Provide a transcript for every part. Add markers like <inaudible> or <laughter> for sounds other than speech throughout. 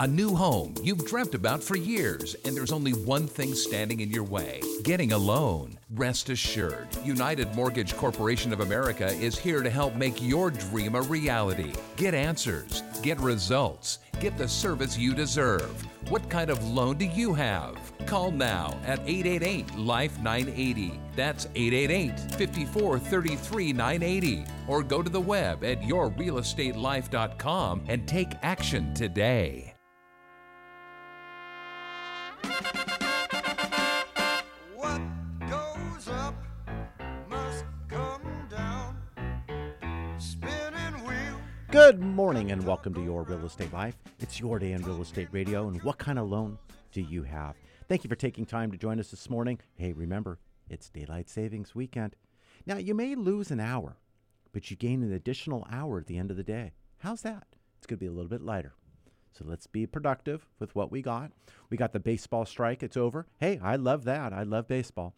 A new home you've dreamt about for years, and there's only one thing standing in your way getting a loan. Rest assured, United Mortgage Corporation of America is here to help make your dream a reality. Get answers, get results, get the service you deserve. What kind of loan do you have? Call now at 888 Life 980. That's 888 54 33 980. Or go to the web at yourrealestatelife.com and take action today. Good morning and welcome to Your Real Estate Life. It's your day in real estate radio. And what kind of loan do you have? Thank you for taking time to join us this morning. Hey, remember, it's daylight savings weekend. Now, you may lose an hour, but you gain an additional hour at the end of the day. How's that? It's going to be a little bit lighter. So let's be productive with what we got. We got the baseball strike. It's over. Hey, I love that. I love baseball.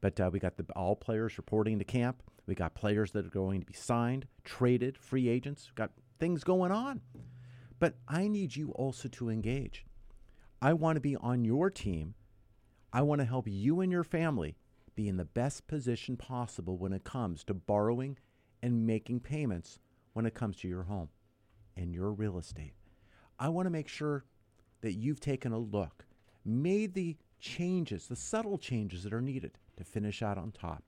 But uh, we got the all players reporting to camp. We got players that are going to be signed, traded, free agents. We've got things going on. But I need you also to engage. I want to be on your team. I want to help you and your family be in the best position possible when it comes to borrowing and making payments when it comes to your home and your real estate. I want to make sure that you've taken a look, made the changes, the subtle changes that are needed to finish out on top.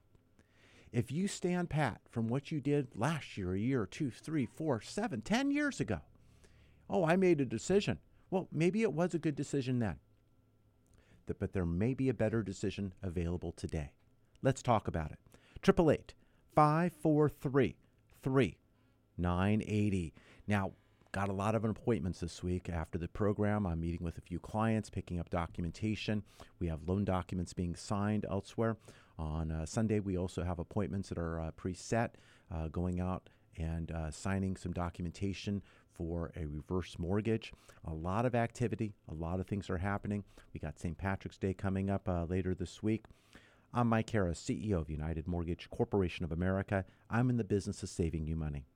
If you stand pat from what you did last year, a year, two, three, four, seven, ten years ago, oh, I made a decision. Well, maybe it was a good decision then, but there may be a better decision available today. Let's talk about it. 888 543 3980. Now, got a lot of appointments this week after the program. I'm meeting with a few clients, picking up documentation. We have loan documents being signed elsewhere. On uh, Sunday, we also have appointments that are uh, preset, uh, going out and signing some documentation for a reverse mortgage. A lot of activity, a lot of things are happening. We got St. Patrick's Day coming up later this week. I'm Mike Harris, CEO of United Mortgage Corporation of America. I'm in the business of saving you money.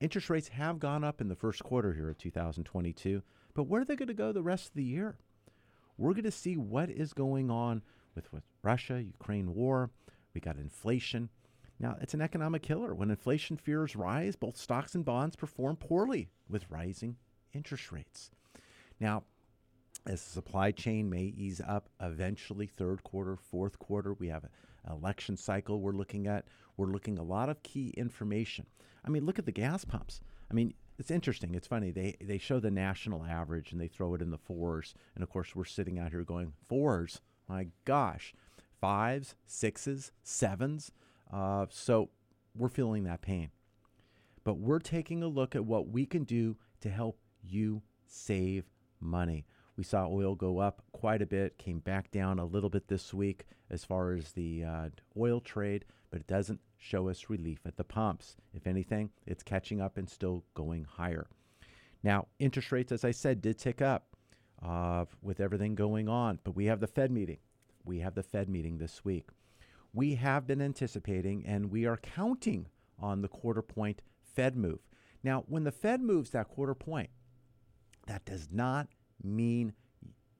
Interest rates have gone up in the first quarter here of 2022, but where are they going to go the rest of the year? We're going to see what is going on with, with Russia, Ukraine war. We got inflation. Now, it's an economic killer. When inflation fears rise, both stocks and bonds perform poorly with rising interest rates. Now, as the supply chain may ease up eventually, third quarter, fourth quarter, we have an election cycle we're looking at. We're looking a lot of key information. I mean, look at the gas pumps. I mean, it's interesting. It's funny. They they show the national average and they throw it in the fours, and of course we're sitting out here going fours. My gosh, fives, sixes, sevens. Uh, so we're feeling that pain but we're taking a look at what we can do to help you save money. We saw oil go up quite a bit, came back down a little bit this week as far as the uh, oil trade, but it doesn't show us relief at the pumps. If anything, it's catching up and still going higher. Now, interest rates, as I said, did tick up uh, with everything going on, but we have the Fed meeting. We have the Fed meeting this week. We have been anticipating and we are counting on the quarter point Fed move. Now, when the Fed moves that quarter point, that does not mean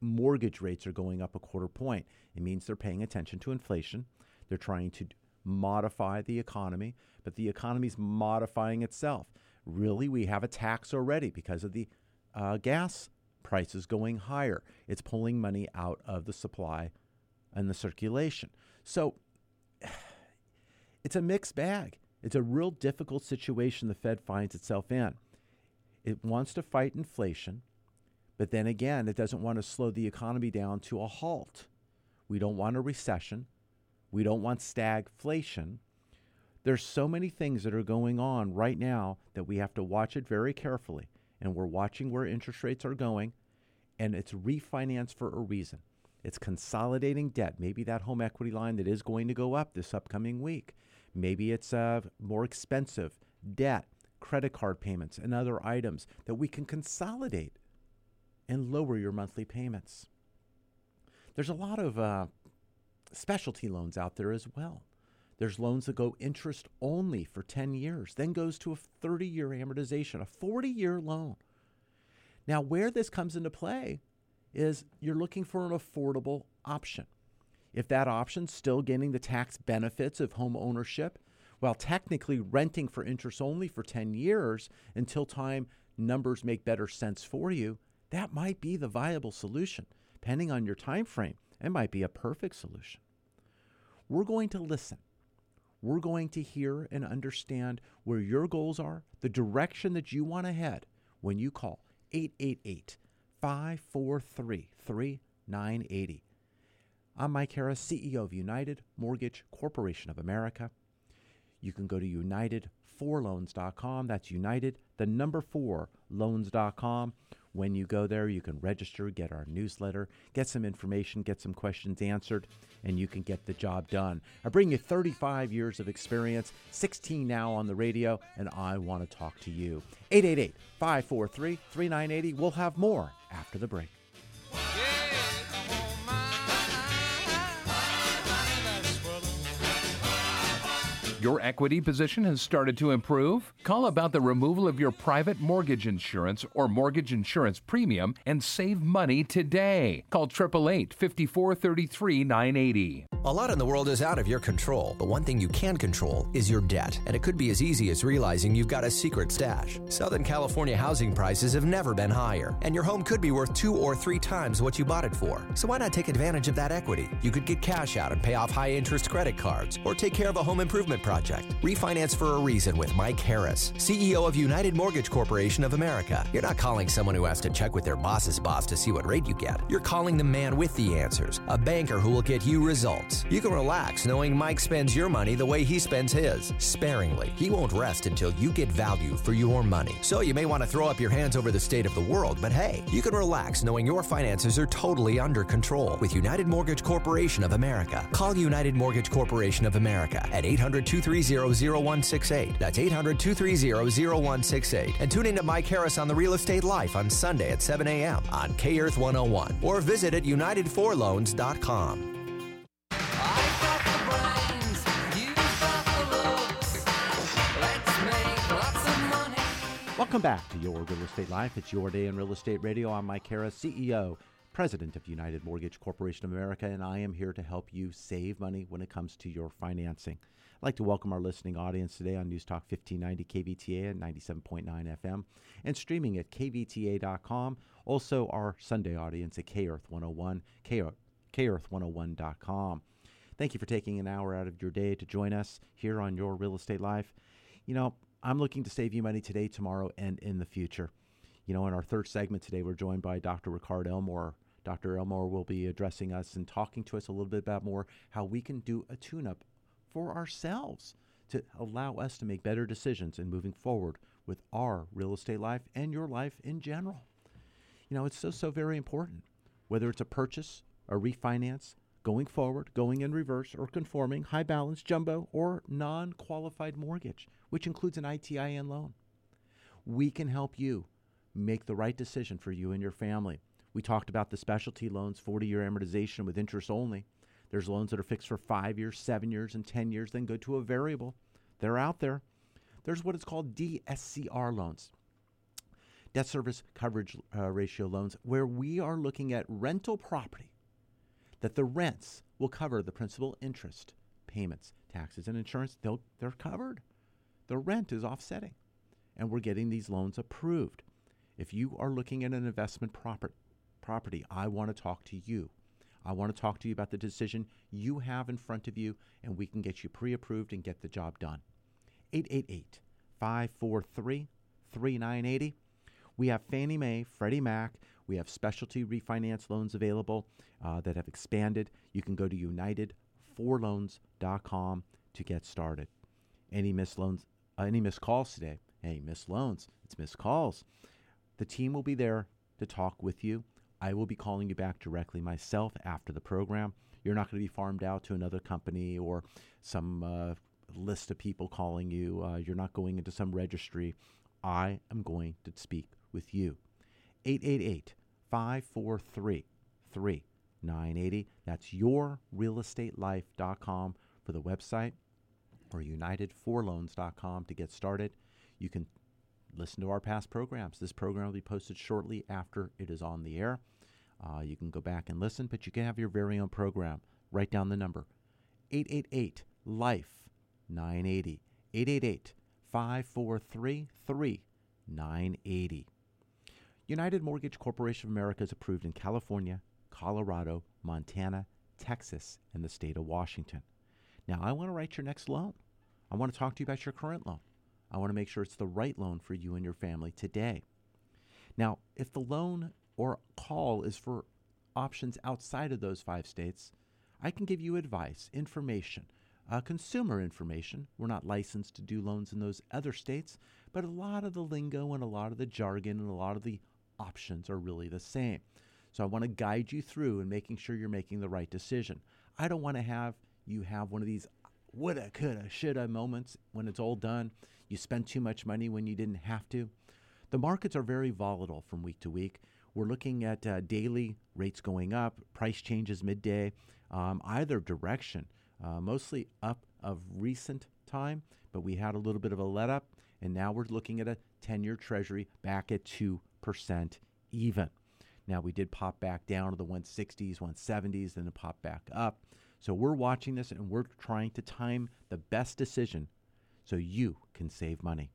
mortgage rates are going up a quarter point. It means they're paying attention to inflation. They're trying to modify the economy, but the economy's modifying itself. Really, we have a tax already because of the uh, gas prices going higher. It's pulling money out of the supply and the circulation. So <sighs> it's a mixed bag. It's a real difficult situation the Fed finds itself in. It wants to fight inflation, but then again, it doesn't want to slow the economy down to a halt. We don't want a recession. We don't want stagflation. There's so many things that are going on right now that we have to watch it very carefully. And we're watching where interest rates are going, and it's refinanced for a reason. It's consolidating debt. Maybe that home equity line that is going to go up this upcoming week. Maybe it's uh, more expensive debt, credit card payments, and other items that we can consolidate and lower your monthly payments. There's a lot of uh, specialty loans out there as well. There's loans that go interest only for 10 years, then goes to a 30 year amortization, a 40 year loan. Now, where this comes into play is you're looking for an affordable option. If that option's still getting the tax benefits of home ownership, while technically renting for interest only for 10 years until time numbers make better sense for you, that might be the viable solution. Depending on your time frame, it might be a perfect solution. We're going to listen. We're going to hear and understand where your goals are, the direction that you want to head when you call 888 543 3980. I'm Mike Harris, CEO of United Mortgage Corporation of America. You can go to united4loans.com. That's United, the number four, loans.com. When you go there, you can register, get our newsletter, get some information, get some questions answered, and you can get the job done. I bring you 35 years of experience, 16 now on the radio, and I want to talk to you. 888 543 3980. We'll have more after the break. Your equity position has started to improve? Call about the removal of your private mortgage insurance or mortgage insurance premium and save money today. Call 888 5433 980. A lot in the world is out of your control, but one thing you can control is your debt. And it could be as easy as realizing you've got a secret stash. Southern California housing prices have never been higher, and your home could be worth two or three times what you bought it for. So why not take advantage of that equity? You could get cash out and pay off high interest credit cards, or take care of a home improvement project. Refinance for a reason with Mike Harris, CEO of United Mortgage Corporation of America. You're not calling someone who has to check with their boss's boss to see what rate you get. You're calling the man with the answers, a banker who will get you results. You can relax knowing Mike spends your money the way he spends his, sparingly. He won't rest until you get value for your money. So you may want to throw up your hands over the state of the world, but hey, you can relax knowing your finances are totally under control with United Mortgage Corporation of America. Call United Mortgage Corporation of America at 800 230 0168. That's 800 230 0168. And tune in to Mike Harris on the Real Estate Life on Sunday at 7 a.m. on K Earth 101 or visit at UnitedForLoans.com. Welcome back to Your Real Estate Life. It's your day in real estate radio. I'm Mike Harris, CEO, President of United Mortgage Corporation of America, and I am here to help you save money when it comes to your financing. I'd like to welcome our listening audience today on News Talk 1590 KVTA and 97.9 FM and streaming at kvta.com. Also, our Sunday audience at KEarth 101, KEarth101.com. Thank you for taking an hour out of your day to join us here on Your Real Estate Life. You know, I'm looking to save you money today, tomorrow, and in the future. You know, in our third segment today, we're joined by Dr. Ricard Elmore. Dr. Elmore will be addressing us and talking to us a little bit about more how we can do a tune up for ourselves to allow us to make better decisions in moving forward with our real estate life and your life in general. You know, it's so, so very important. Whether it's a purchase, a refinance, going forward, going in reverse, or conforming, high balance, jumbo, or non qualified mortgage, which includes an ITIN loan. We can help you make the right decision for you and your family. We talked about the specialty loans, 40 year amortization with interest only. There's loans that are fixed for five years, seven years, and 10 years, then go to a variable. They're out there. There's what is called DSCR loans, debt service coverage uh, ratio loans, where we are looking at rental property that the rents will cover the principal interest payments, taxes, and insurance. They'll, they're covered. The rent is offsetting. And we're getting these loans approved. If you are looking at an investment proper, property, I want to talk to you. I want to talk to you about the decision you have in front of you, and we can get you pre approved and get the job done. 888 543 3980. We have Fannie Mae, Freddie Mac. We have specialty refinance loans available uh, that have expanded. You can go to unitedforloans.com to get started. Any missed loans, uh, any missed calls today? Hey, missed loans. It's missed calls. The team will be there to talk with you. I will be calling you back directly myself after the program. You're not going to be farmed out to another company or some uh, list of people calling you. Uh, you're not going into some registry. I am going to speak with you. 888 543 3980. That's yourrealestatelife.com for the website or unitedforloans.com to get started. You can listen to our past programs. This program will be posted shortly after it is on the air. Uh, you can go back and listen, but you can have your very own program. Write down the number 888 Life 980. 888 543 3980. United Mortgage Corporation of America is approved in California, Colorado, Montana, Texas, and the state of Washington. Now, I want to write your next loan. I want to talk to you about your current loan. I want to make sure it's the right loan for you and your family today. Now, if the loan or call is for options outside of those five states, I can give you advice, information, uh, consumer information. We're not licensed to do loans in those other states, but a lot of the lingo and a lot of the jargon and a lot of the options are really the same. So I want to guide you through and making sure you're making the right decision. I don't want to have you have one of these woulda, coulda, shoulda moments when it's all done. You spend too much money when you didn't have to. The markets are very volatile from week to week. We're looking at uh, daily rates going up, price changes midday, um, either direction, uh, mostly up of recent time, but we had a little bit of a let up, and now we're looking at a 10 year treasury back at 2% even. Now, we did pop back down to the 160s, 170s, then it popped back up. So we're watching this and we're trying to time the best decision so you can save money.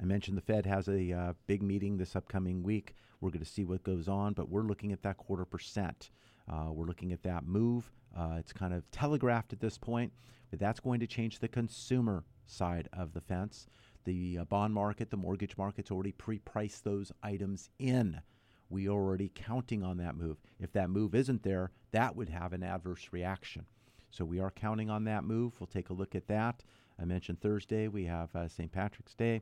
I mentioned the Fed has a uh, big meeting this upcoming week. We're going to see what goes on, but we're looking at that quarter percent. Uh, we're looking at that move. Uh, it's kind of telegraphed at this point, but that's going to change the consumer side of the fence. The uh, bond market, the mortgage market's already pre priced those items in. We are already counting on that move. If that move isn't there, that would have an adverse reaction. So we are counting on that move. We'll take a look at that. I mentioned Thursday we have uh, St. Patrick's Day.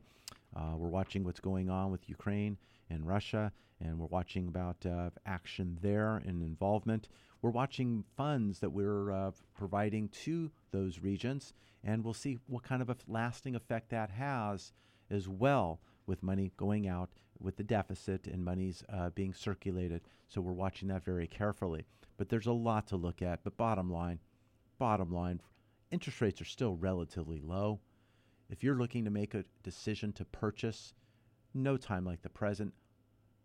Uh, we're watching what's going on with Ukraine and Russia, and we're watching about uh, action there and involvement. We're watching funds that we're uh, providing to those regions, and we'll see what kind of a lasting effect that has as well with money going out with the deficit and monies uh, being circulated. So we're watching that very carefully. But there's a lot to look at. But bottom line, bottom line, interest rates are still relatively low. If you're looking to make a decision to purchase, no time like the present.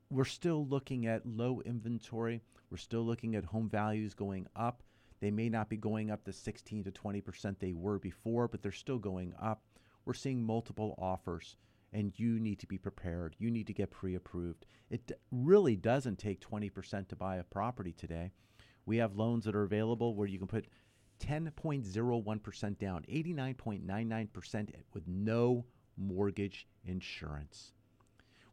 We're still looking at low inventory. We're still looking at home values going up. They may not be going up the 16 to 20% they were before, but they're still going up. We're seeing multiple offers, and you need to be prepared. You need to get pre approved. It really doesn't take 20% to buy a property today. We have loans that are available where you can put 10.01% down, 89.99% with no mortgage insurance.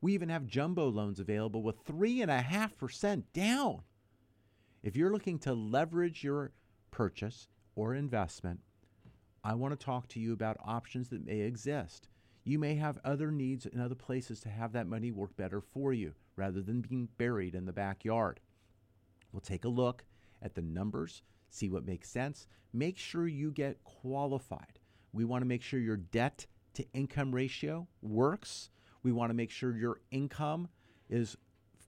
We even have jumbo loans available with 3.5% down. If you're looking to leverage your purchase or investment, I want to talk to you about options that may exist. You may have other needs in other places to have that money work better for you rather than being buried in the backyard. We'll take a look at the numbers, see what makes sense. Make sure you get qualified. We want to make sure your debt to income ratio works. We want to make sure your income is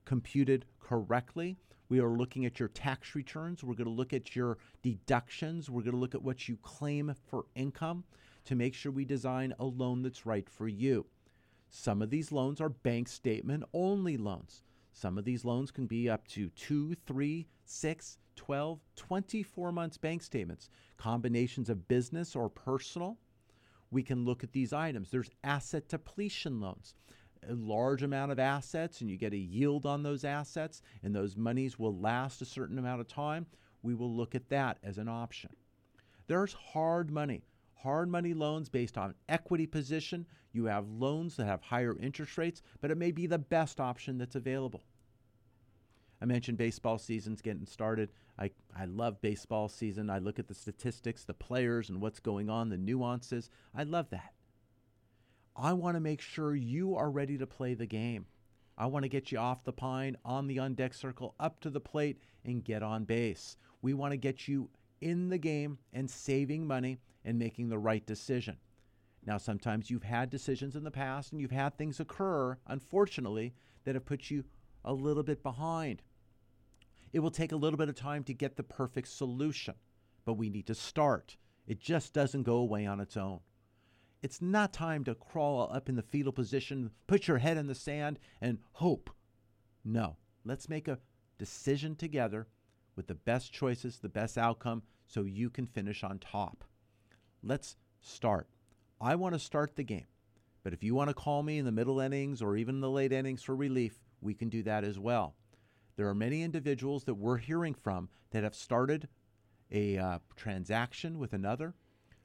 computed correctly. We are looking at your tax returns. We're going to look at your deductions. We're going to look at what you claim for income to make sure we design a loan that's right for you. Some of these loans are bank statement only loans. Some of these loans can be up to two, three, six, 12, 24 months bank statements, combinations of business or personal. We can look at these items. There's asset depletion loans, a large amount of assets, and you get a yield on those assets, and those monies will last a certain amount of time. We will look at that as an option. There's hard money. Hard money loans based on equity position. You have loans that have higher interest rates, but it may be the best option that's available. I mentioned baseball season's getting started. I, I love baseball season. I look at the statistics, the players, and what's going on, the nuances. I love that. I want to make sure you are ready to play the game. I want to get you off the pine, on the on deck circle, up to the plate, and get on base. We want to get you in the game and saving money and making the right decision. Now, sometimes you've had decisions in the past and you've had things occur, unfortunately, that have put you a little bit behind. It will take a little bit of time to get the perfect solution, but we need to start. It just doesn't go away on its own. It's not time to crawl up in the fetal position, put your head in the sand, and hope. No, let's make a decision together with the best choices, the best outcome, so you can finish on top. Let's start. I want to start the game. But if you want to call me in the middle innings or even the late innings for relief, we can do that as well. There are many individuals that we're hearing from that have started a uh, transaction with another.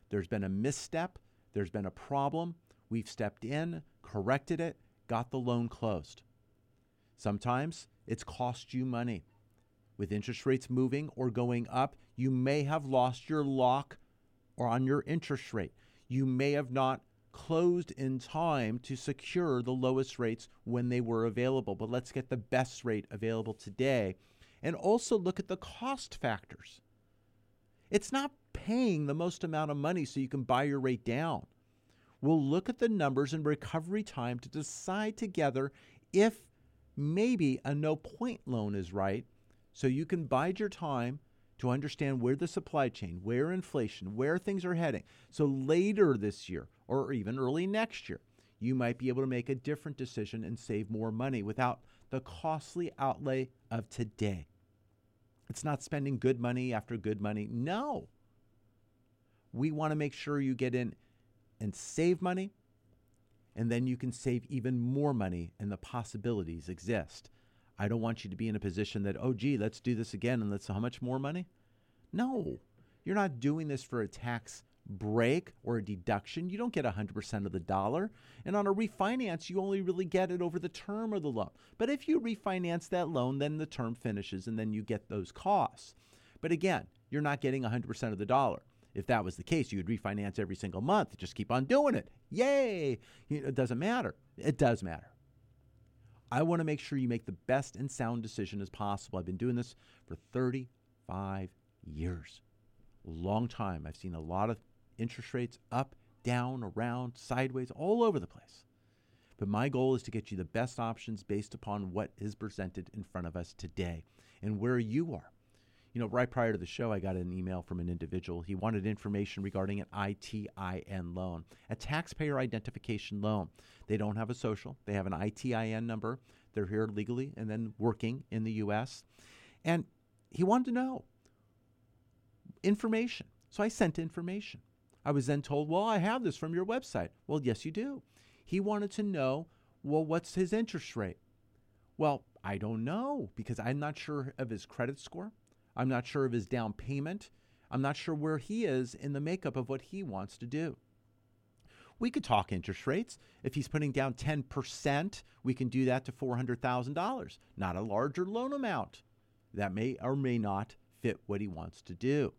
There's been a misstep, there's been a problem. We've stepped in, corrected it, got the loan closed. Sometimes it's cost you money. With interest rates moving or going up, you may have lost your lock or on your interest rate. You may have not closed in time to secure the lowest rates when they were available. But let's get the best rate available today and also look at the cost factors. It's not paying the most amount of money so you can buy your rate down. We'll look at the numbers and recovery time to decide together if maybe a no point loan is right so you can bide your time to understand where the supply chain, where inflation, where things are heading. So later this year or even early next year, you might be able to make a different decision and save more money without the costly outlay of today. It's not spending good money after good money. No. We want to make sure you get in and save money, and then you can save even more money, and the possibilities exist. I don't want you to be in a position that, oh, gee, let's do this again and let's how much more money? No, you're not doing this for a tax break or a deduction. You don't get 100% of the dollar. And on a refinance, you only really get it over the term of the loan. But if you refinance that loan, then the term finishes and then you get those costs. But again, you're not getting 100% of the dollar. If that was the case, you would refinance every single month. Just keep on doing it. Yay! It doesn't matter. It does matter. I want to make sure you make the best and sound decision as possible. I've been doing this for 35 years. Long time. I've seen a lot of interest rates up, down, around, sideways, all over the place. But my goal is to get you the best options based upon what is presented in front of us today and where you are. You know, right prior to the show, I got an email from an individual. He wanted information regarding an ITIN loan, a taxpayer identification loan. They don't have a social, they have an ITIN number. They're here legally and then working in the U.S. And he wanted to know information. So I sent information. I was then told, well, I have this from your website. Well, yes, you do. He wanted to know, well, what's his interest rate? Well, I don't know because I'm not sure of his credit score. I'm not sure of his down payment. I'm not sure where he is in the makeup of what he wants to do. We could talk interest rates. If he's putting down 10%, we can do that to $400,000, not a larger loan amount. That may or may not fit what he wants to do.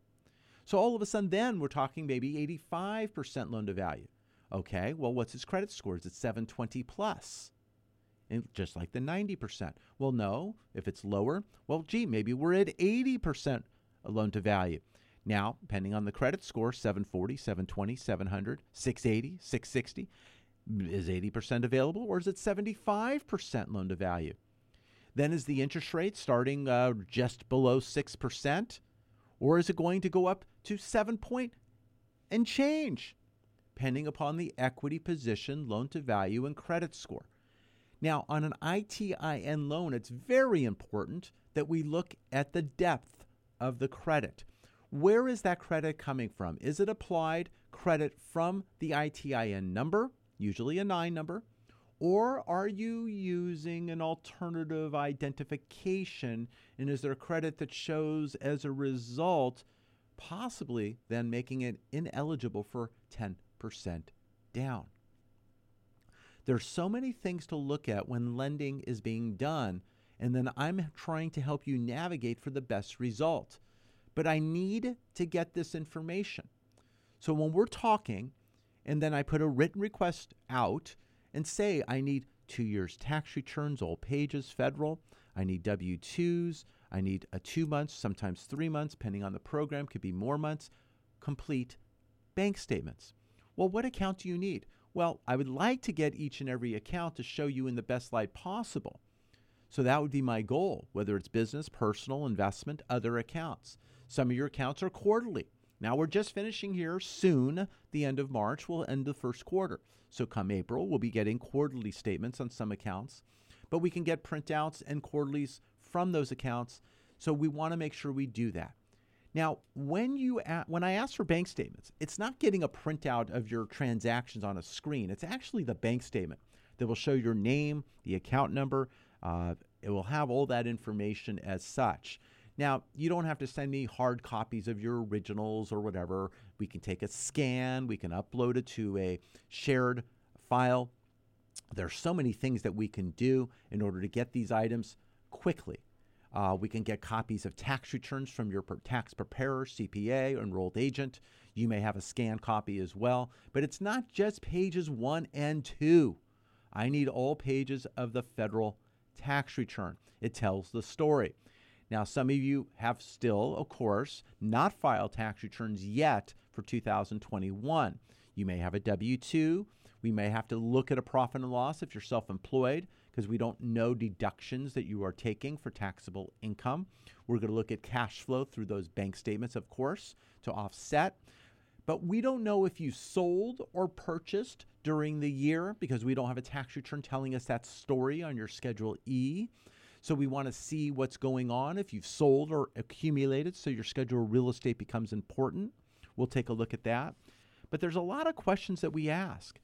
So all of a sudden, then we're talking maybe 85% loan to value. Okay, well, what's his credit score? Is it 720 plus? Just like the 90%. Well, no, if it's lower, well, gee, maybe we're at 80% loan to value. Now, depending on the credit score, 740, 720, 700, 680, 660, is 80% available or is it 75% loan to value? Then is the interest rate starting uh, just below 6% or is it going to go up to 7 point and change? Depending upon the equity position, loan to value, and credit score. Now, on an ITIN loan, it's very important that we look at the depth of the credit. Where is that credit coming from? Is it applied credit from the ITIN number, usually a nine number, or are you using an alternative identification? And is there credit that shows as a result, possibly then making it ineligible for 10% down? There's so many things to look at when lending is being done, and then I'm trying to help you navigate for the best result. But I need to get this information. So when we're talking, and then I put a written request out and say I need two years tax returns, all pages, federal. I need W 2s. I need a two months, sometimes three months, depending on the program, could be more months. Complete bank statements. Well, what account do you need? Well, I would like to get each and every account to show you in the best light possible. So that would be my goal, whether it's business, personal, investment, other accounts. Some of your accounts are quarterly. Now we're just finishing here soon, the end of March, we'll end the first quarter. So come April, we'll be getting quarterly statements on some accounts, but we can get printouts and quarterlies from those accounts. So we want to make sure we do that. Now, when you when I ask for bank statements, it's not getting a printout of your transactions on a screen. It's actually the bank statement that will show your name, the account number. Uh, it will have all that information as such. Now, you don't have to send me hard copies of your originals or whatever. We can take a scan, we can upload it to a shared file. There are so many things that we can do in order to get these items quickly. Uh, we can get copies of tax returns from your tax preparer, CPA, enrolled agent. You may have a scanned copy as well. But it's not just pages one and two. I need all pages of the federal tax return. It tells the story. Now, some of you have still, of course, not filed tax returns yet for 2021. You may have a W 2. We may have to look at a profit and loss if you're self employed because we don't know deductions that you are taking for taxable income. We're going to look at cash flow through those bank statements, of course, to offset. But we don't know if you sold or purchased during the year because we don't have a tax return telling us that story on your Schedule E. So we want to see what's going on if you've sold or accumulated so your schedule real estate becomes important. We'll take a look at that. But there's a lot of questions that we ask.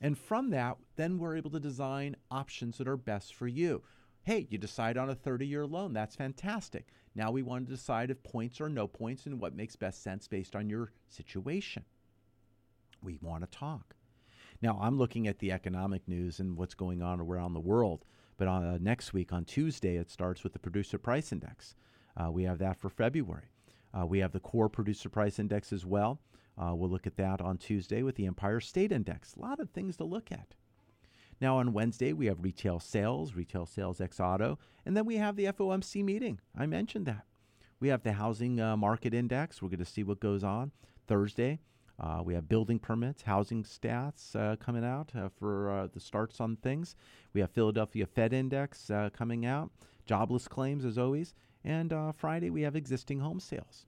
And from that, then we're able to design options that are best for you. Hey, you decide on a 30 year loan. That's fantastic. Now we want to decide if points or no points and what makes best sense based on your situation. We want to talk. Now, I'm looking at the economic news and what's going on around the world. But on, uh, next week, on Tuesday, it starts with the Producer Price Index. Uh, we have that for February. Uh, we have the Core Producer Price Index as well. Uh, we'll look at that on Tuesday with the Empire State Index. A lot of things to look at. Now, on Wednesday, we have retail sales, retail sales ex auto, and then we have the FOMC meeting. I mentioned that. We have the housing uh, market index. We're going to see what goes on. Thursday, uh, we have building permits, housing stats uh, coming out uh, for uh, the starts on things. We have Philadelphia Fed Index uh, coming out, jobless claims as always. And Friday, we have existing home sales.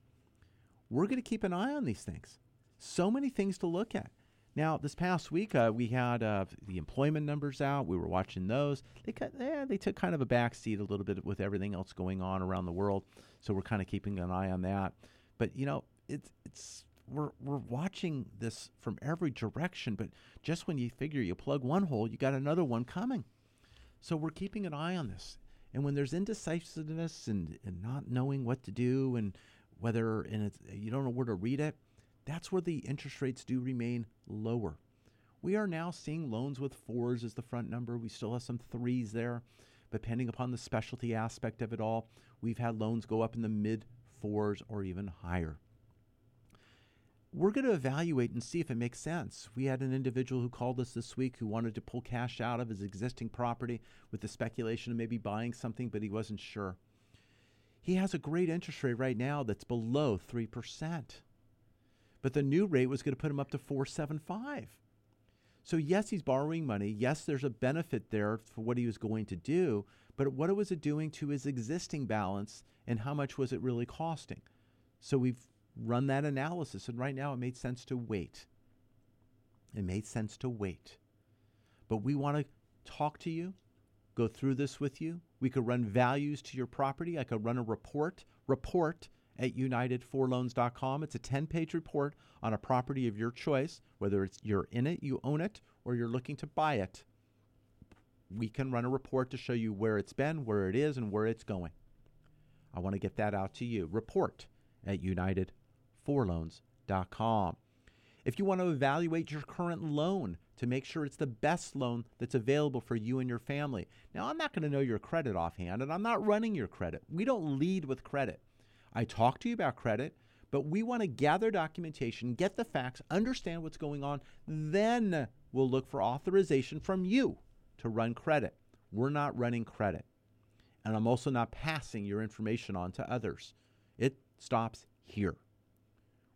We're going to keep an eye on these things. So many things to look at. Now, this past week, uh, we had uh, the employment numbers out. We were watching those. They cut, yeah, they took kind of a backseat a little bit with everything else going on around the world. So we're kind of keeping an eye on that. But you know, it's it's we're we're watching this from every direction. But just when you figure you plug one hole, you got another one coming. So we're keeping an eye on this. And when there's indecisiveness and, and not knowing what to do and whether and it's, you don't know where to read it, that's where the interest rates do remain lower. We are now seeing loans with fours as the front number. We still have some threes there. Depending upon the specialty aspect of it all, we've had loans go up in the mid fours or even higher. We're going to evaluate and see if it makes sense. We had an individual who called us this week who wanted to pull cash out of his existing property with the speculation of maybe buying something, but he wasn't sure. He has a great interest rate right now that's below 3%. But the new rate was going to put him up to 475. So yes, he's borrowing money. Yes, there's a benefit there for what he was going to do, but what was it doing to his existing balance and how much was it really costing? So we've run that analysis and right now it made sense to wait. It made sense to wait. But we want to talk to you, go through this with you. We could run values to your property. I could run a report, report at unitedforloans.com. It's a 10 page report on a property of your choice, whether it's you're in it, you own it, or you're looking to buy it. We can run a report to show you where it's been, where it is, and where it's going. I want to get that out to you. Report at unitedforloans.com. If you want to evaluate your current loan to make sure it's the best loan that's available for you and your family. Now, I'm not going to know your credit offhand, and I'm not running your credit. We don't lead with credit. I talk to you about credit, but we want to gather documentation, get the facts, understand what's going on, then we'll look for authorization from you to run credit. We're not running credit. And I'm also not passing your information on to others. It stops here.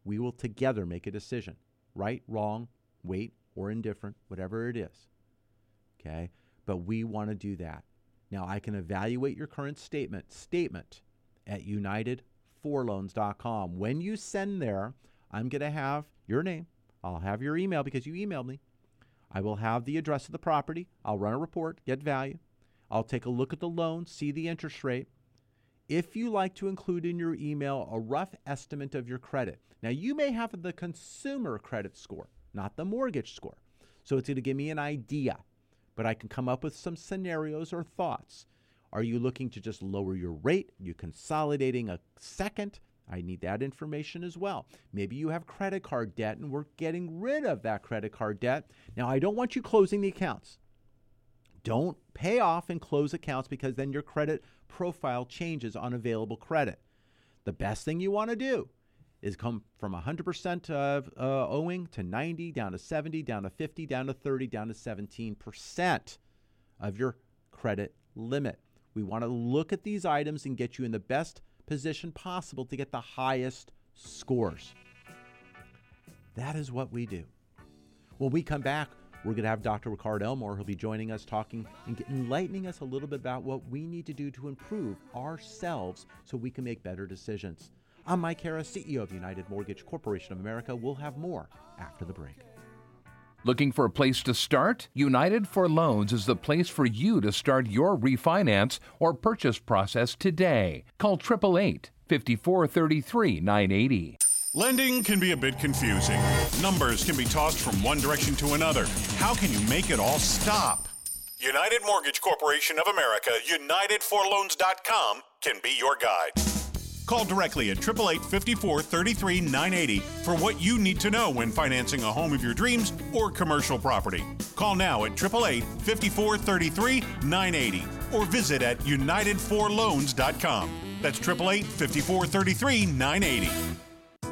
We will together make a decision right, wrong, wait, or indifferent, whatever it is. Okay? But we want to do that. Now, I can evaluate your current statement statement at unitedforloans.com. When you send there, I'm going to have your name. I'll have your email because you emailed me. I will have the address of the property. I'll run a report, get value. I'll take a look at the loan, see the interest rate. If you like to include in your email a rough estimate of your credit. Now, you may have the consumer credit score, not the mortgage score. So it's going to give me an idea, but I can come up with some scenarios or thoughts. Are you looking to just lower your rate? Are you consolidating a second? I need that information as well. Maybe you have credit card debt and we're getting rid of that credit card debt. Now, I don't want you closing the accounts. Don't pay off and close accounts because then your credit profile changes on available credit. The best thing you want to do is come from 100% of uh, owing to 90, down to 70, down to 50, down to 30, down to 17% of your credit limit. We want to look at these items and get you in the best position possible to get the highest scores. That is what we do. When we come back, we're going to have Dr. Ricard Elmore who'll be joining us talking and enlightening us a little bit about what we need to do to improve ourselves so we can make better decisions. I'm Mike Harris, CEO of United Mortgage Corporation of America. We'll have more after the break. Looking for a place to start? United for Loans is the place for you to start your refinance or purchase process today. Call 888 5433 980. Lending can be a bit confusing. Numbers can be tossed from one direction to another. How can you make it all stop? United Mortgage Corporation of America, UnitedForLoans.com can be your guide. Call directly at 888 54 33 980 for what you need to know when financing a home of your dreams or commercial property. Call now at 888 54 33 980 or visit at UnitedForLoans.com. That's 888 54 33 980.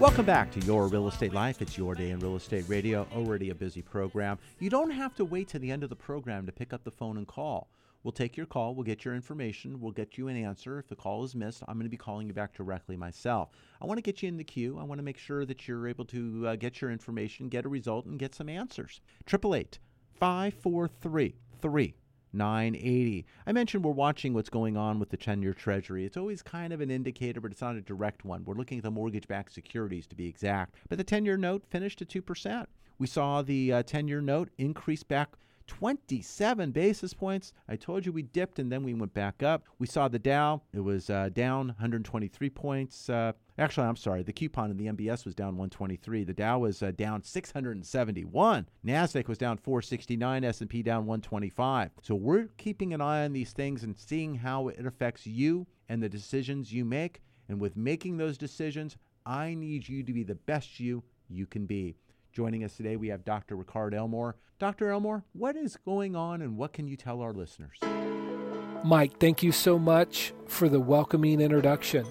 Welcome back to Your Real Estate Life. It's your day in real estate radio, already a busy program. You don't have to wait to the end of the program to pick up the phone and call. We'll take your call, we'll get your information, we'll get you an answer. If the call is missed, I'm going to be calling you back directly myself. I want to get you in the queue. I want to make sure that you're able to uh, get your information, get a result, and get some answers. 888 543 3980. I mentioned we're watching what's going on with the 10 year Treasury. It's always kind of an indicator, but it's not a direct one. We're looking at the mortgage backed securities to be exact. But the 10 year note finished at 2%. We saw the uh, 10 year note increase back 27 basis points. I told you we dipped and then we went back up. We saw the Dow, it was uh, down 123 points. Uh, actually, I'm sorry, the coupon in the MBS was down 123. The Dow was uh, down 671. Nasdaq was down 469, S&P down 125. So we're keeping an eye on these things and seeing how it affects you and the decisions you make. And with making those decisions, I need you to be the best you you can be. Joining us today, we have Dr. Ricard Elmore. Dr. Elmore, what is going on and what can you tell our listeners? Mike, thank you so much for the welcoming introduction.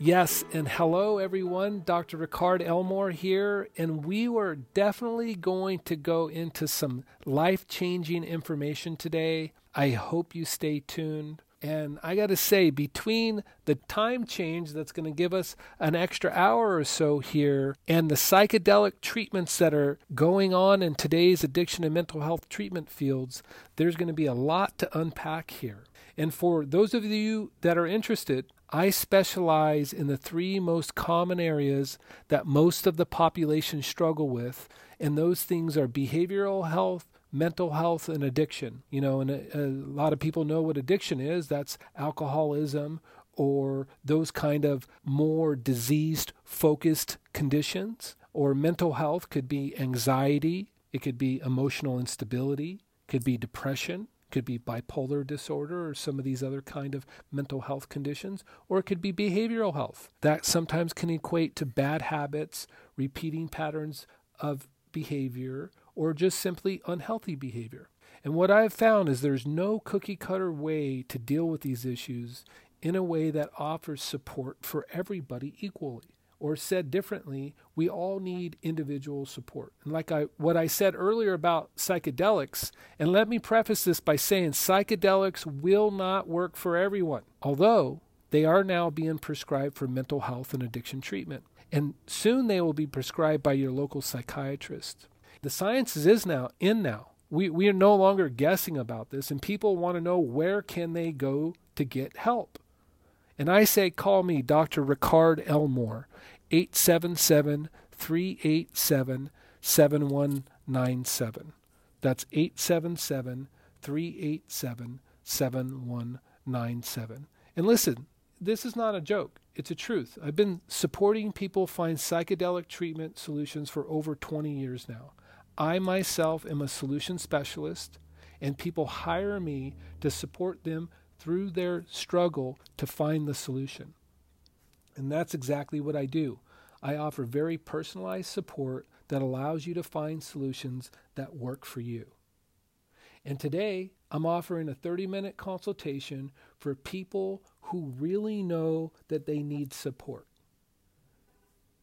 Yes, and hello everyone. Dr. Ricard Elmore here, and we were definitely going to go into some life changing information today. I hope you stay tuned. And I got to say, between the time change that's going to give us an extra hour or so here and the psychedelic treatments that are going on in today's addiction and mental health treatment fields, there's going to be a lot to unpack here. And for those of you that are interested, I specialize in the three most common areas that most of the population struggle with, and those things are behavioral health, mental health and addiction. You know, and a, a, lot of people know what addiction is that's alcoholism or those kind of more diseased focused conditions. Or mental health could be anxiety, it could be emotional instability, could be depression, could be bipolar disorder or some of these other kind of mental health conditions or it could be behavioral health that sometimes can equate to bad habits repeating patterns of behavior or just simply unhealthy behavior and what i've found is there's no cookie cutter way to deal with these issues in a way that offers support for everybody equally or said differently, we all need individual support. And like I what I said earlier about psychedelics, and let me preface this by saying psychedelics will not work for everyone. Although they are now being prescribed for mental health and addiction treatment. And soon they will be prescribed by your local psychiatrist. The science is now in now. We, we are no longer guessing about this, and people want to know where can they go to get help. And I say, call me, Dr. Ricard Elmore, 877 387 7197. That's 877 387 7197. And listen, this is not a joke. It's a truth. I've been supporting people find psychedelic treatment solutions for over 20 years now. I myself am a solution specialist, and people hire me to support them through their struggle to find the solution. And that's exactly what I do. I offer very personalized support that allows you to find solutions that work for you. And today, I'm offering a 30 minute consultation for people who really know that they need support.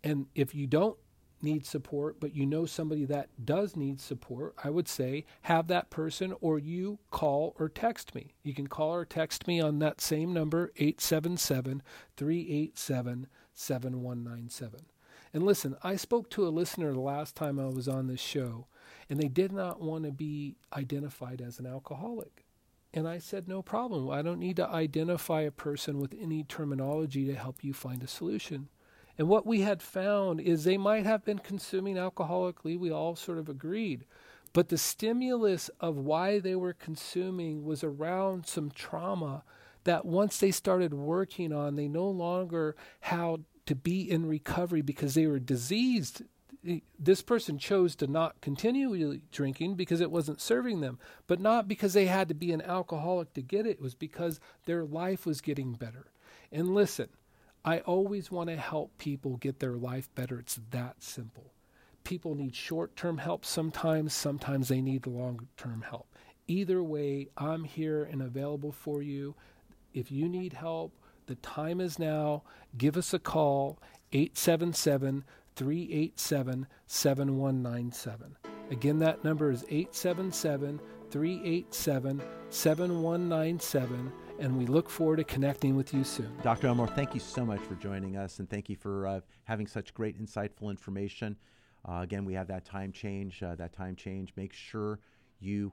And if you don't need support, but you know somebody that does need support, I would say have that person or you call or text me. You can call or text me on that same number, 877 387 7197. And listen, I spoke to a listener the last time I was on this show, and they did not want to be identified as an alcoholic. And I said, no problem. I don't need to identify a person with any terminology to help you find a solution. And what we had found is they might have been consuming alcoholically. We all sort of agreed. But the stimulus of why they were consuming was around some trauma that once they started working on, they no longer had to be in recovery because they were diseased. This person chose to not continue drinking because it wasn't serving them, but not because they had to be an alcoholic to get it. It was because their life was getting better. And listen, I always want to help people get their life better. It's that simple. People need short term help sometimes, sometimes they need long term help. Either way, I'm here and available for you. If you need help, the time is now. Give us a call, 877 387 7197. Again, that number is 877 387 7197 and we look forward to connecting with you soon. Dr. Elmore, thank you so much for joining us, and thank you for uh, having such great, insightful information. Uh, again, we have that time change. Uh, that time change. Make sure you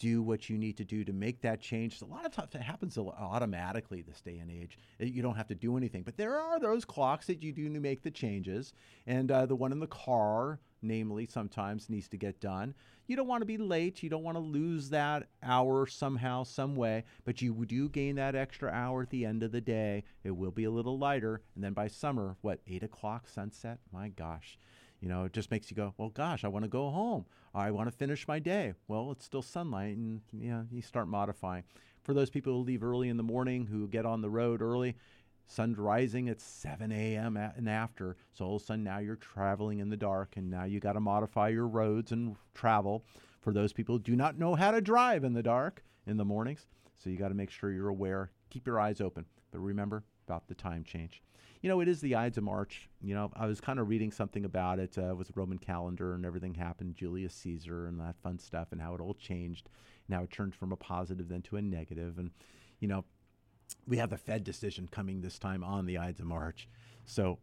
do what you need to do to make that change. A lot of times it happens automatically this day and age. You don't have to do anything. But there are those clocks that you do to make the changes. And uh, the one in the car, namely, sometimes needs to get done. You don't want to be late. You don't want to lose that hour somehow, some way. But you do gain that extra hour at the end of the day. It will be a little lighter. And then by summer, what, 8 o'clock sunset? My gosh. You know, it just makes you go, well, gosh, I want to go home. I want to finish my day. Well, it's still sunlight, and yeah, you start modifying. For those people who leave early in the morning, who get on the road early, sun's rising at 7 a.m. and after. So all of a sudden now you're traveling in the dark, and now you got to modify your roads and travel. For those people who do not know how to drive in the dark in the mornings, so you got to make sure you're aware. Keep your eyes open, but remember about the time change you know, it is the Ides of March. You know, I was kind of reading something about it uh, with the Roman calendar and everything happened, Julius Caesar and that fun stuff, and how it all changed, and how it turned from a positive then to a negative. And, you know, we have the Fed decision coming this time on the Ides of March. So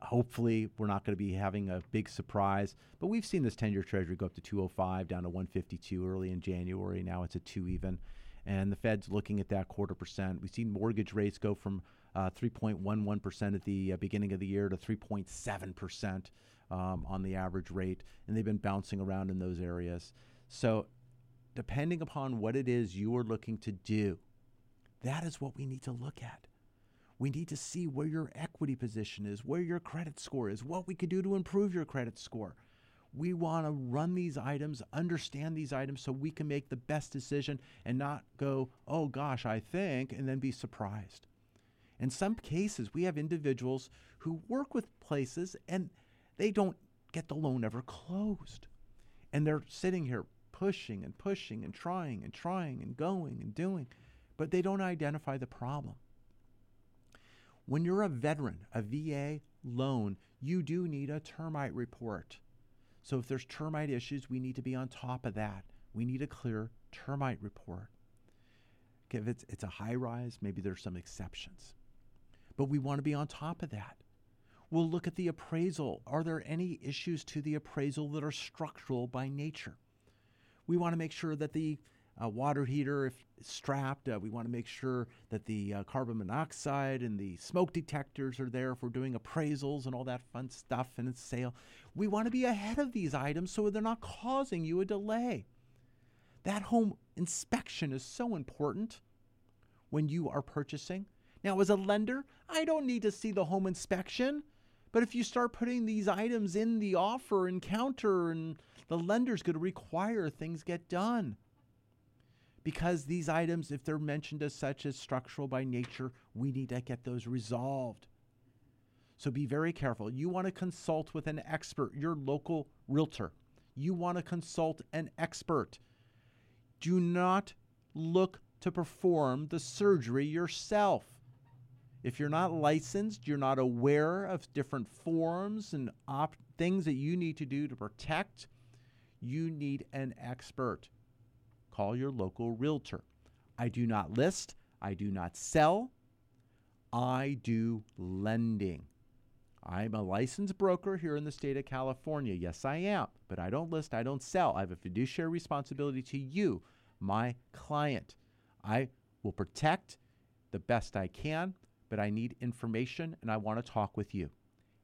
hopefully we're not going to be having a big surprise. But we've seen this 10 year treasury go up to 205 down to 152 early in January. Now it's at 2 even. And the Fed's looking at that quarter percent. We've seen mortgage rates go from uh, 3.11% at the uh, beginning of the year to 3.7% um, on the average rate, and they've been bouncing around in those areas. So, depending upon what it is you are looking to do, that is what we need to look at. We need to see where your equity position is, where your credit score is, what we could do to improve your credit score. We want to run these items, understand these items so we can make the best decision and not go, oh gosh, I think, and then be surprised. In some cases, we have individuals who work with places and they don't get the loan ever closed. And they're sitting here pushing and pushing and trying and trying and going and doing, but they don't identify the problem. When you're a veteran, a VA loan, you do need a termite report. So if there's termite issues, we need to be on top of that. We need a clear termite report. Okay, if it's, it's a high rise, maybe there's some exceptions. But we want to be on top of that. We'll look at the appraisal. Are there any issues to the appraisal that are structural by nature? We want to make sure that the uh, water heater, if strapped, uh, we want to make sure that the uh, carbon monoxide and the smoke detectors are there if we're doing appraisals and all that fun stuff and it's sale. We want to be ahead of these items so they're not causing you a delay. That home inspection is so important when you are purchasing. Now, as a lender, I don't need to see the home inspection. But if you start putting these items in the offer and counter, and the lender's going to require things get done. Because these items, if they're mentioned as such as structural by nature, we need to get those resolved. So be very careful. You want to consult with an expert, your local realtor. You want to consult an expert. Do not look to perform the surgery yourself. If you're not licensed, you're not aware of different forms and op- things that you need to do to protect, you need an expert. Call your local realtor. I do not list, I do not sell, I do lending. I'm a licensed broker here in the state of California. Yes, I am, but I don't list, I don't sell. I have a fiduciary responsibility to you, my client. I will protect the best I can, but I need information and I want to talk with you.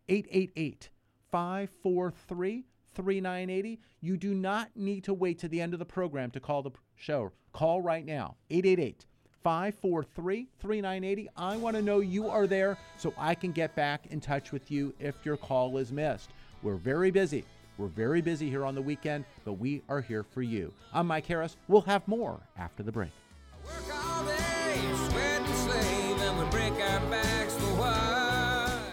888 543 3980. You do not need to wait to the end of the program to call the show. Call right now. 888 543 3980. I want to know you are there so I can get back in touch with you if your call is missed. We're very busy. We're very busy here on the weekend, but we are here for you. I'm Mike Harris. We'll have more after the break.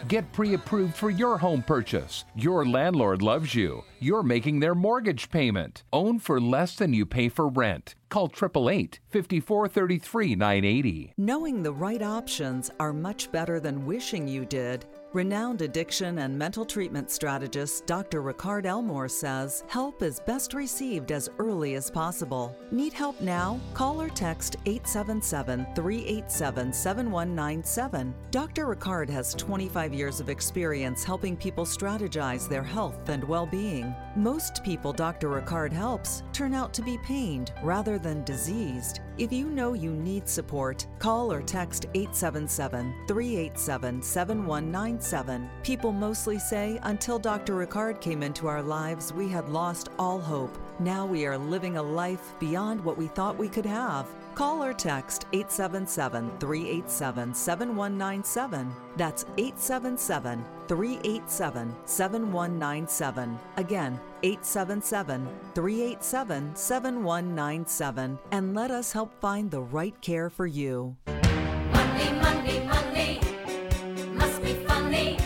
Get pre approved for your home purchase. Your landlord loves you. You're making their mortgage payment. Own for less than you pay for rent. Call 888 5433 980. Knowing the right options are much better than wishing you did. Renowned addiction and mental treatment strategist Dr. Ricard Elmore says help is best received as early as possible. Need help now? Call or text 877 387 7197. Dr. Ricard has 25 years of experience helping people strategize their health and well being. Most people Dr. Ricard helps turn out to be pained rather than diseased. If you know you need support, call or text 877 387 7197. People mostly say, until Dr. Ricard came into our lives, we had lost all hope. Now we are living a life beyond what we thought we could have. Call or text 877 387 7197. That's 877 387 7197. Again, 877 387 7197. And let us help find the right care for you. Money, money, money must be funny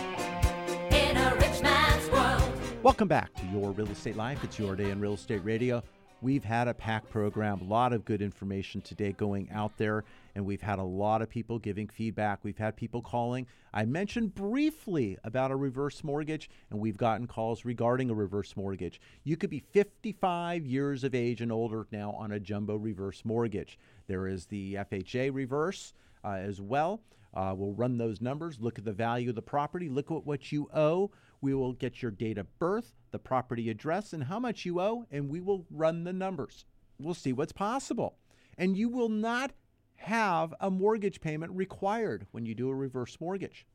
in a rich man's world. Welcome back to Your Real Estate Life. It's your day in real estate radio. We've had a packed program, a lot of good information today going out there, and we've had a lot of people giving feedback. We've had people calling. I mentioned briefly about a reverse mortgage, and we've gotten calls regarding a reverse mortgage. You could be 55 years of age and older now on a jumbo reverse mortgage. There is the FHA reverse uh, as well. Uh, we'll run those numbers, look at the value of the property, look at what you owe. We will get your date of birth, the property address, and how much you owe, and we will run the numbers. We'll see what's possible. And you will not have a mortgage payment required when you do a reverse mortgage.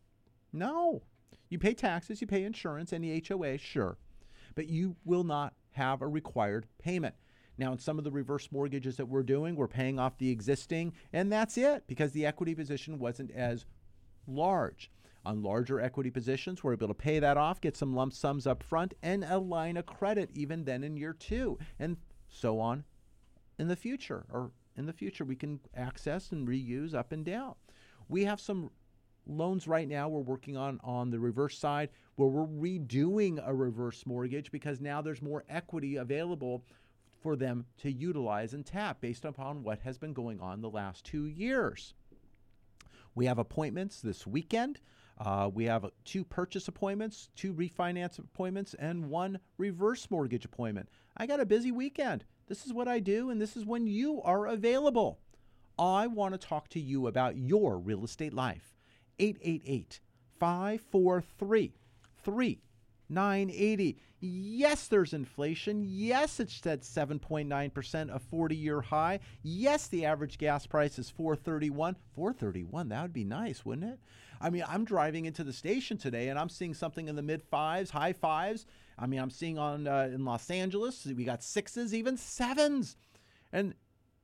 No. You pay taxes, you pay insurance, any HOA, sure. But you will not have a required payment. Now, in some of the reverse mortgages that we're doing, we're paying off the existing, and that's it because the equity position wasn't as large. On larger equity positions, we're able to pay that off, get some lump sums up front, and a line of credit even then in year two, and so on in the future. Or in the future, we can access and reuse up and down. We have some loans right now we're working on on the reverse side where we're redoing a reverse mortgage because now there's more equity available for them to utilize and tap based upon what has been going on the last two years. We have appointments this weekend. Uh, we have two purchase appointments, two refinance appointments, and one reverse mortgage appointment. I got a busy weekend. This is what I do, and this is when you are available. I want to talk to you about your real estate life. 888 543 3980. Yes, there's inflation. Yes, it's at 7.9%, a 40 year high. Yes, the average gas price is 431. 431, that would be nice, wouldn't it? I mean, I'm driving into the station today and I'm seeing something in the mid fives, high fives. I mean, I'm seeing on uh, in Los Angeles, we got sixes, even sevens. And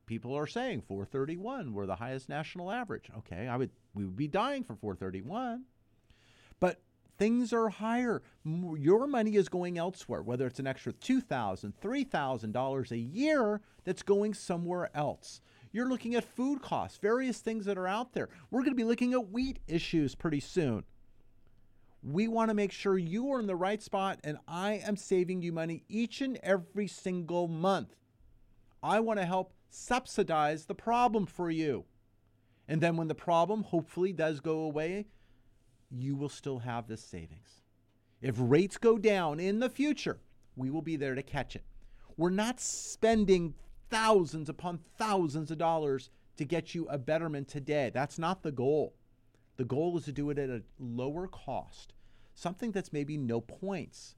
people are saying 431 we're the highest national average okay i would we would be dying for 431 but things are higher your money is going elsewhere whether it's an extra $2000 $3000 a year that's going somewhere else you're looking at food costs various things that are out there we're going to be looking at wheat issues pretty soon we want to make sure you are in the right spot and i am saving you money each and every single month I want to help subsidize the problem for you. And then when the problem hopefully does go away, you will still have this savings. If rates go down in the future, we will be there to catch it. We're not spending thousands upon thousands of dollars to get you a betterment today. That's not the goal. The goal is to do it at a lower cost, something that's maybe no points.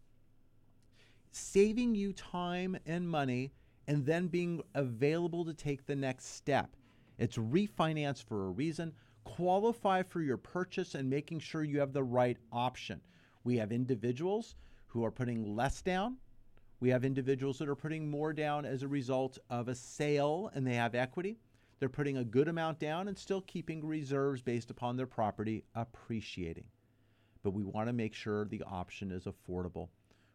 Saving you time and money and then being available to take the next step. It's refinance for a reason, qualify for your purchase, and making sure you have the right option. We have individuals who are putting less down. We have individuals that are putting more down as a result of a sale and they have equity. They're putting a good amount down and still keeping reserves based upon their property appreciating. But we want to make sure the option is affordable.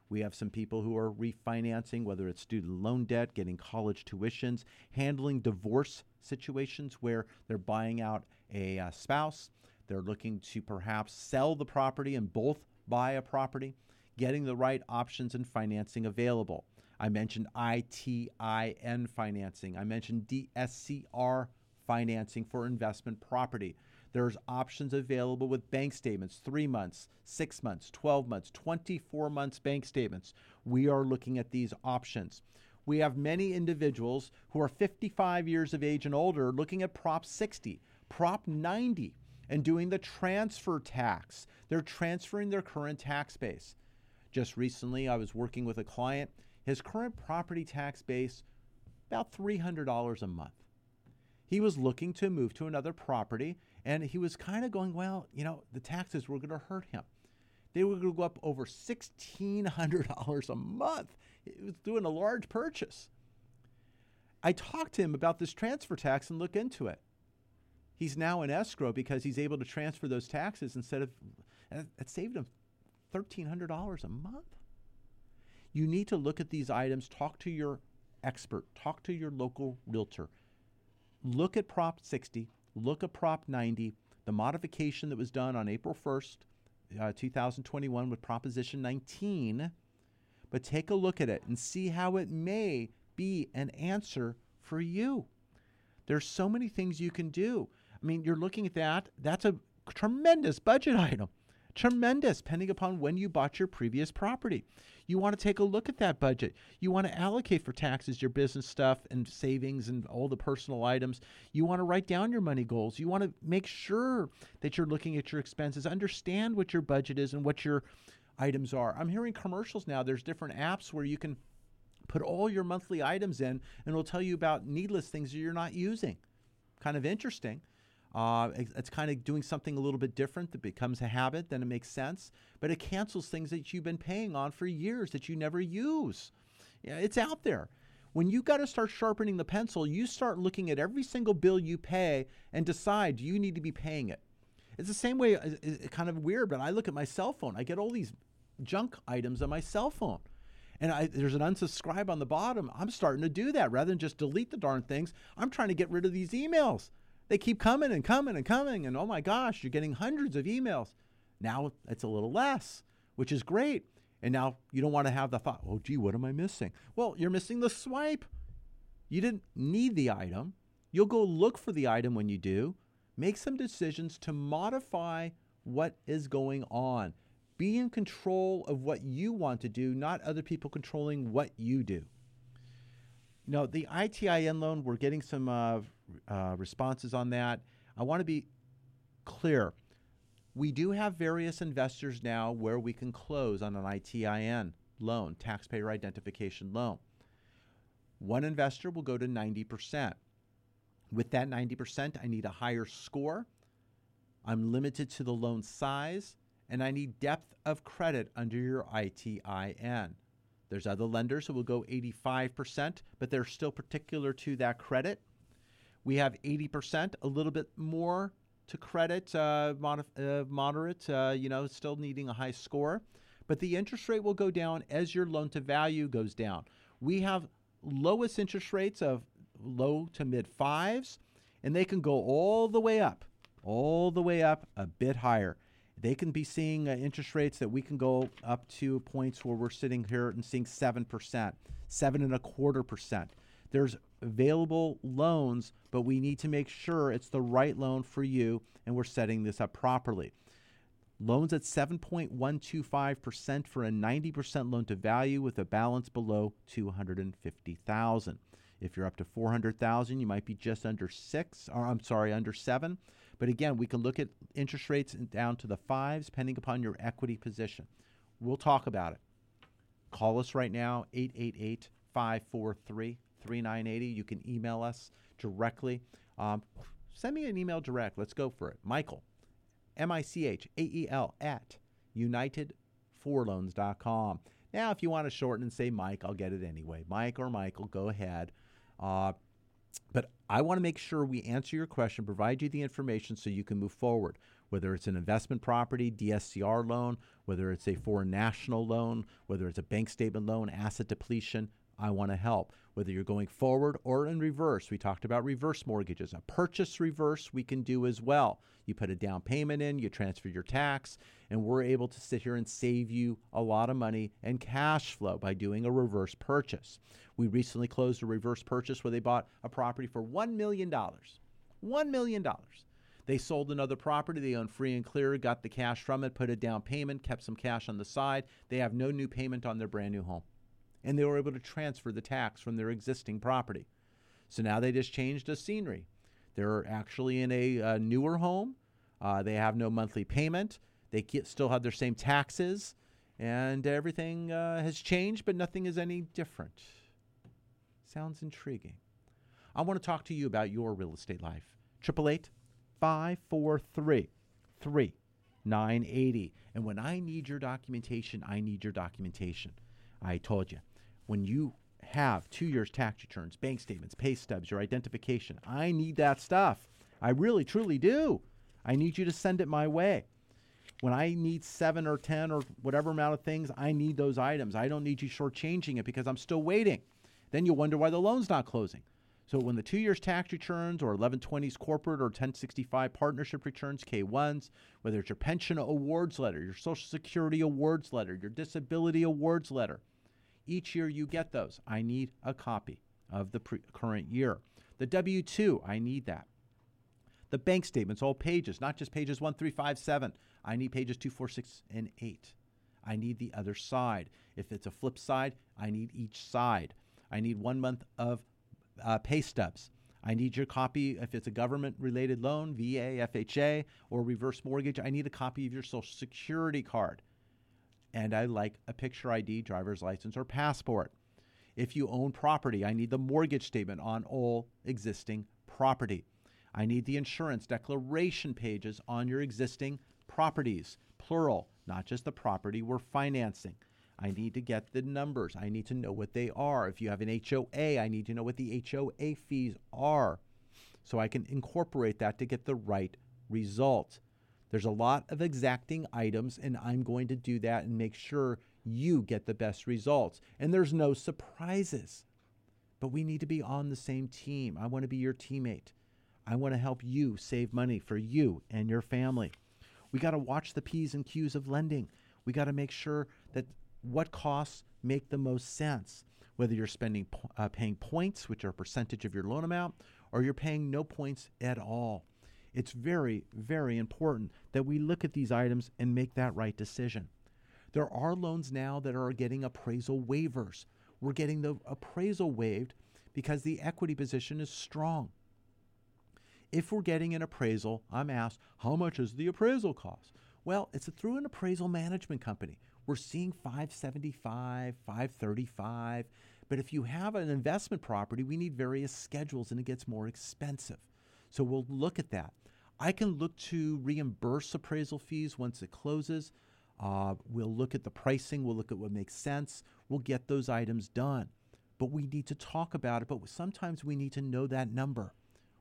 We have some people who are refinancing, whether it's student loan debt, getting college tuitions, handling divorce situations where they're buying out a uh, spouse. They're looking to perhaps sell the property and both buy a property, getting the right options and financing available. I mentioned ITIN financing. I mentioned DSCR financing for investment property. There's options available with bank statements, three months, six months, 12 months, 24 months bank statements. We are looking at these options. We have many individuals who are 55 years of age and older looking at Prop 60, Prop 90, and doing the transfer tax. They're transferring their current tax base. Just recently, I was working with a client. His current property tax base, about $300 a month. He was looking to move to another property and he was kind of going, well, you know, the taxes were going to hurt him. They were going to go up over $1,600 a month. He was doing a large purchase. I talked to him about this transfer tax and look into it. He's now in escrow because he's able to transfer those taxes instead of, it saved him $1,300 a month. You need to look at these items, talk to your expert, talk to your local realtor. Look at Prop 60, look at Prop 90, the modification that was done on April 1st, uh, 2021 with Proposition 19, but take a look at it and see how it may be an answer for you. There's so many things you can do. I mean, you're looking at that, that's a tremendous budget item. Tremendous, depending upon when you bought your previous property. You want to take a look at that budget. You want to allocate for taxes your business stuff and savings and all the personal items. You want to write down your money goals. You want to make sure that you're looking at your expenses, understand what your budget is and what your items are. I'm hearing commercials now. There's different apps where you can put all your monthly items in and it'll tell you about needless things that you're not using. Kind of interesting. Uh, it's, kind of doing something a little bit different that becomes a habit, then it makes sense. But it cancels things that you've been paying on for years that you never use. Yeah, it's out there. When you got to start sharpening the pencil, you start looking at every single bill you pay and decide you need to be paying it. It's the same way, it's kind of weird, but I look at my cell phone. I get all these junk items on my cell phone. And I, there's an unsubscribe on the bottom. I'm starting to do that rather than just delete the darn things. I'm trying to get rid of these emails. They keep coming and coming and coming. And oh my gosh, you're getting hundreds of emails. Now it's a little less, which is great. And now you don't want to have the thought, oh, gee, what am I missing? Well, you're missing the swipe. You didn't need the item. You'll go look for the item when you do. Make some decisions to modify what is going on. Be in control of what you want to do, not other people controlling what you do. No, the ITIN loan, we're getting some uh, uh, responses on that. I want to be clear. We do have various investors now where we can close on an ITIN loan, taxpayer identification loan. One investor will go to 90%. With that 90%, I need a higher score. I'm limited to the loan size, and I need depth of credit under your ITIN. There's other lenders who will go 85%, but they're still particular to that credit. We have 80%, a little bit more to credit, uh, mod- uh, moderate, uh, you know, still needing a high score. But the interest rate will go down as your loan to value goes down. We have lowest interest rates of low to mid fives, and they can go all the way up, all the way up a bit higher. They can be seeing uh, interest rates that we can go up to points where we're sitting here and seeing 7%, seven and a quarter percent. There's available loans, but we need to make sure it's the right loan for you and we're setting this up properly. Loans at 7.125% for a 90% loan to value with a balance below 250,000. If you're up to 400,000, you might be just under 6 or I'm sorry, under 7. But again, we can look at interest rates down to the 5s depending upon your equity position. We'll talk about it. Call us right now 888 543 3980. You can email us directly. Um, send me an email direct. Let's go for it. Michael, M I C H A E L, at UnitedForLoans.com. Now, if you want to shorten and say Mike, I'll get it anyway. Mike or Michael, go ahead. Uh, but I want to make sure we answer your question, provide you the information so you can move forward. Whether it's an investment property, DSCR loan, whether it's a foreign national loan, whether it's a bank statement loan, asset depletion, I want to help. Whether you're going forward or in reverse, we talked about reverse mortgages. A purchase reverse we can do as well. You put a down payment in, you transfer your tax, and we're able to sit here and save you a lot of money and cash flow by doing a reverse purchase. We recently closed a reverse purchase where they bought a property for $1 million. $1 million. They sold another property they owned free and clear, got the cash from it, put a down payment, kept some cash on the side. They have no new payment on their brand new home and they were able to transfer the tax from their existing property. So now they just changed the scenery. They're actually in a, uh newer home. Uh, they have no monthly payment. They get, still have their same taxes, and everything uh, has changed, but nothing is any different. Sounds intriguing. I want to talk to you about your real estate life. 888 543 3980. And when I need your documentation, I need your documentation. I told you when you have two years tax returns, bank statements, pay stubs, your identification, I need that stuff. I really, truly do. I need you to send it my way. When I need seven or 10 or whatever amount of things, I need those items. I don't need you shortchanging it because I'm still waiting. Then you'll wonder why the loan's not closing. So when the two years tax returns or 1120s corporate or 1065 partnership returns, K1s, whether it's your pension awards letter, your social security awards letter, your disability awards letter, each year you get those. I need a copy of the pre- current year. The W 2, I need that. The bank statements, all pages, not just pages 1, 3, 5, 7. I need pages 2, 4, 6, and 8. I need the other side. If it's a flip side, I need each side. I need one month of uh, pay stubs. I need your copy if it's a government related loan, VA, FHA, or reverse mortgage. I need a copy of your social security card and I like a picture ID, driver's license, or passport. If you own property, I need the mortgage statement on all existing property. I need the insurance declaration pages on your existing properties, plural, not just the property we're financing. I need to get the numbers. I need to know what they are. If you have an HOA, I need to know what the HOA fees are so I can incorporate that to get the right result. There's a lot of exacting items, and I'm going to do that and make sure you get the best results. And there's no surprises. But we need to be on the same team. I want to be your teammate. I want to help you save money for you and your family. We got to watch the P's and Q's of lending. We got to make sure that what costs make the most sense, whether you're spending uh, paying points, which are a percentage of your loan amount, or you're paying no points at all. It's very, very important that we look at these items and make that right decision. There are loans now that are getting appraisal waivers. We're getting the appraisal waived because the equity position is strong. If we're getting an appraisal, I'm asked, how much is the appraisal cost? Well, it's through an appraisal management company. We're seeing 575, 535, but if you have an investment property, we need various schedules and it gets more expensive. So we'll look at that. I can look to reimburse appraisal fees once it closes. Uh, we'll look at the pricing, we'll look at what makes sense, we'll get those items done. But we need to talk about it, but sometimes we need to know that number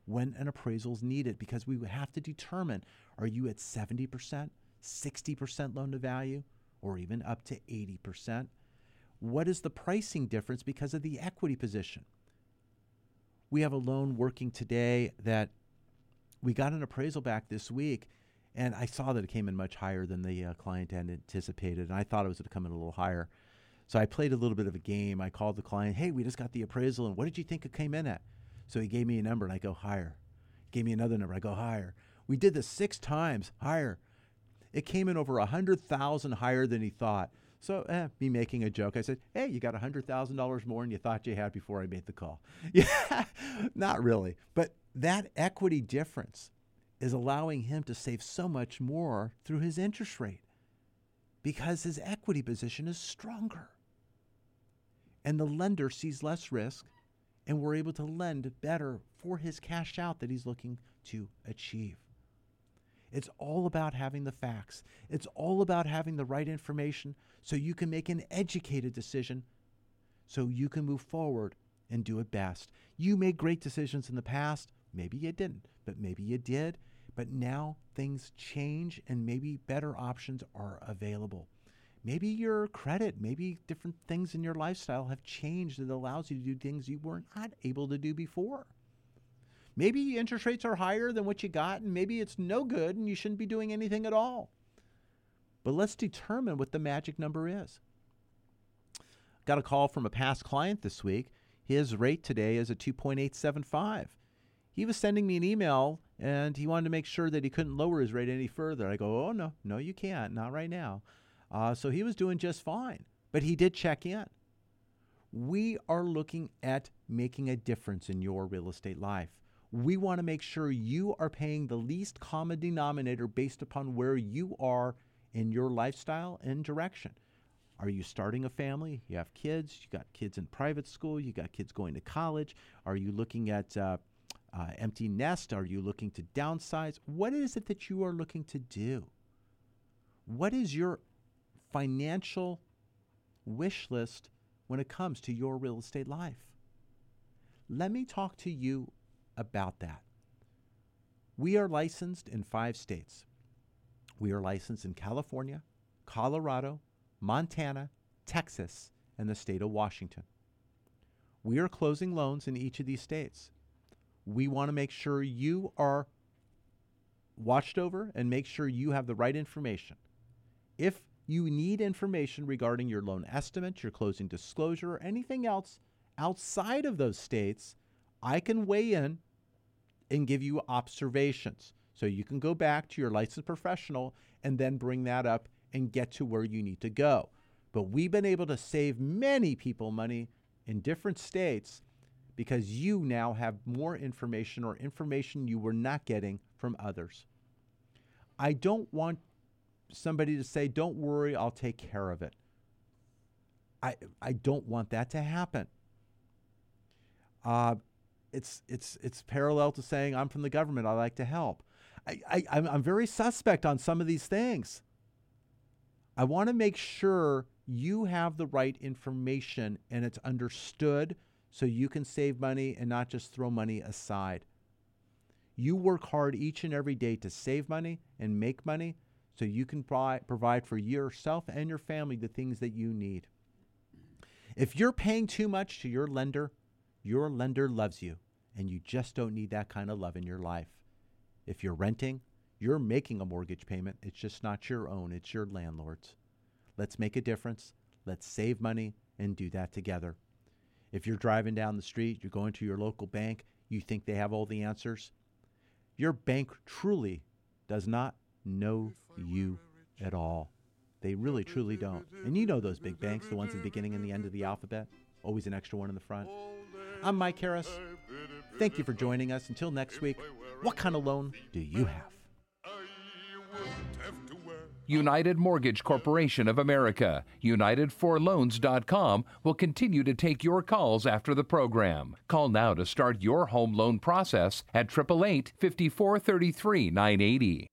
when an appraisal is needed because we have to determine are you at 70%, 60% loan to value, or even up to 80%? What is the pricing difference because of the equity position? We have a loan working today that we got an appraisal back this week, and I saw that it came in much higher than the uh, client had anticipated, and I thought it was going to come in a little higher. So I played a little bit of a game. I called the client, "Hey, we just got the appraisal, and what did you think it came in at?" So he gave me a number, and I go higher. Gave me another number, I go higher. We did this six times higher. It came in over a hundred thousand higher than he thought. So, eh, me making a joke, I said, "Hey, you got a hundred thousand dollars more than you thought you had before I made the call." <laughs> Yeah, not really, but that equity difference is allowing him to save so much more through his interest rate because his equity position is stronger. And the lender sees less risk, and we're able to lend better for his cash out that he's looking to achieve. It's all about having the facts. It's all about having the right information so you can make an educated decision so you can move forward and do it best. You made great decisions in the past. Maybe you didn't, but maybe you did. But now things change and maybe better options are available. Maybe your credit, maybe different things in your lifestyle have changed that allows you to do things you weren't able to do before. Maybe interest rates are higher than what you got, and maybe it's no good and you shouldn't be doing anything at all. But let's determine what the magic number is. Got a call from a past client this week. His rate today is a 2.875. He was sending me an email and he wanted to make sure that he couldn't lower his rate any further. I go, oh, no, no, you can't, not right now. Uh, so he was doing just fine, but he did check in. We are looking at making a difference in your real estate life. We want to make sure you are paying the least common denominator based upon where you are in your lifestyle and direction. Are you starting a family? You have kids. You got kids in private school. You got kids going to college. Are you looking at uh, uh, empty nest? Are you looking to downsize? What is it that you are looking to do? What is your financial wish list when it comes to your real estate life? Let me talk to you about that. We are licensed in five states. We are licensed in California, Colorado, Montana, Texas, and the state of Washington. We are closing loans in each of these states. We want to make sure you are watched over and make sure you have the right information. If you need information regarding your loan estimate, your closing disclosure, or anything else outside of those states, I can weigh in and give you observations. So you can go back to your licensed professional and then bring that up and get to where you need to go. But we've been able to save many people money in different states because you now have more information or information you were not getting from others. I don't want somebody to say, don't worry, I'll take care of it. I, I don't want that to happen. Uh, it's, it's, it's parallel to saying, I'm from the government, I like to help. I, I, I'm, I'm very suspect on some of these things. I want to make sure you have the right information and it's understood so you can save money and not just throw money aside. You work hard each and every day to save money and make money so you can buy, provide for yourself and your family the things that you need. If you're paying too much to your lender, your lender loves you, and you just don't need that kind of love in your life. If you're renting, you're making a mortgage payment. It's just not your own, it's your landlord's. Let's make a difference. Let's save money and do that together. If you're driving down the street, you're going to your local bank, you think they have all the answers. Your bank truly does not know you at all. They really, truly don't. And you know those big banks, the ones in the beginning and the end of the alphabet, always an extra one in the front. I'm Mike Harris. Thank you for joining us. Until next week, what kind of loan do you have? United Mortgage Corporation of America, UnitedForLoans.com will continue to take your calls after the program. Call now to start your home loan process at 888 5433 980.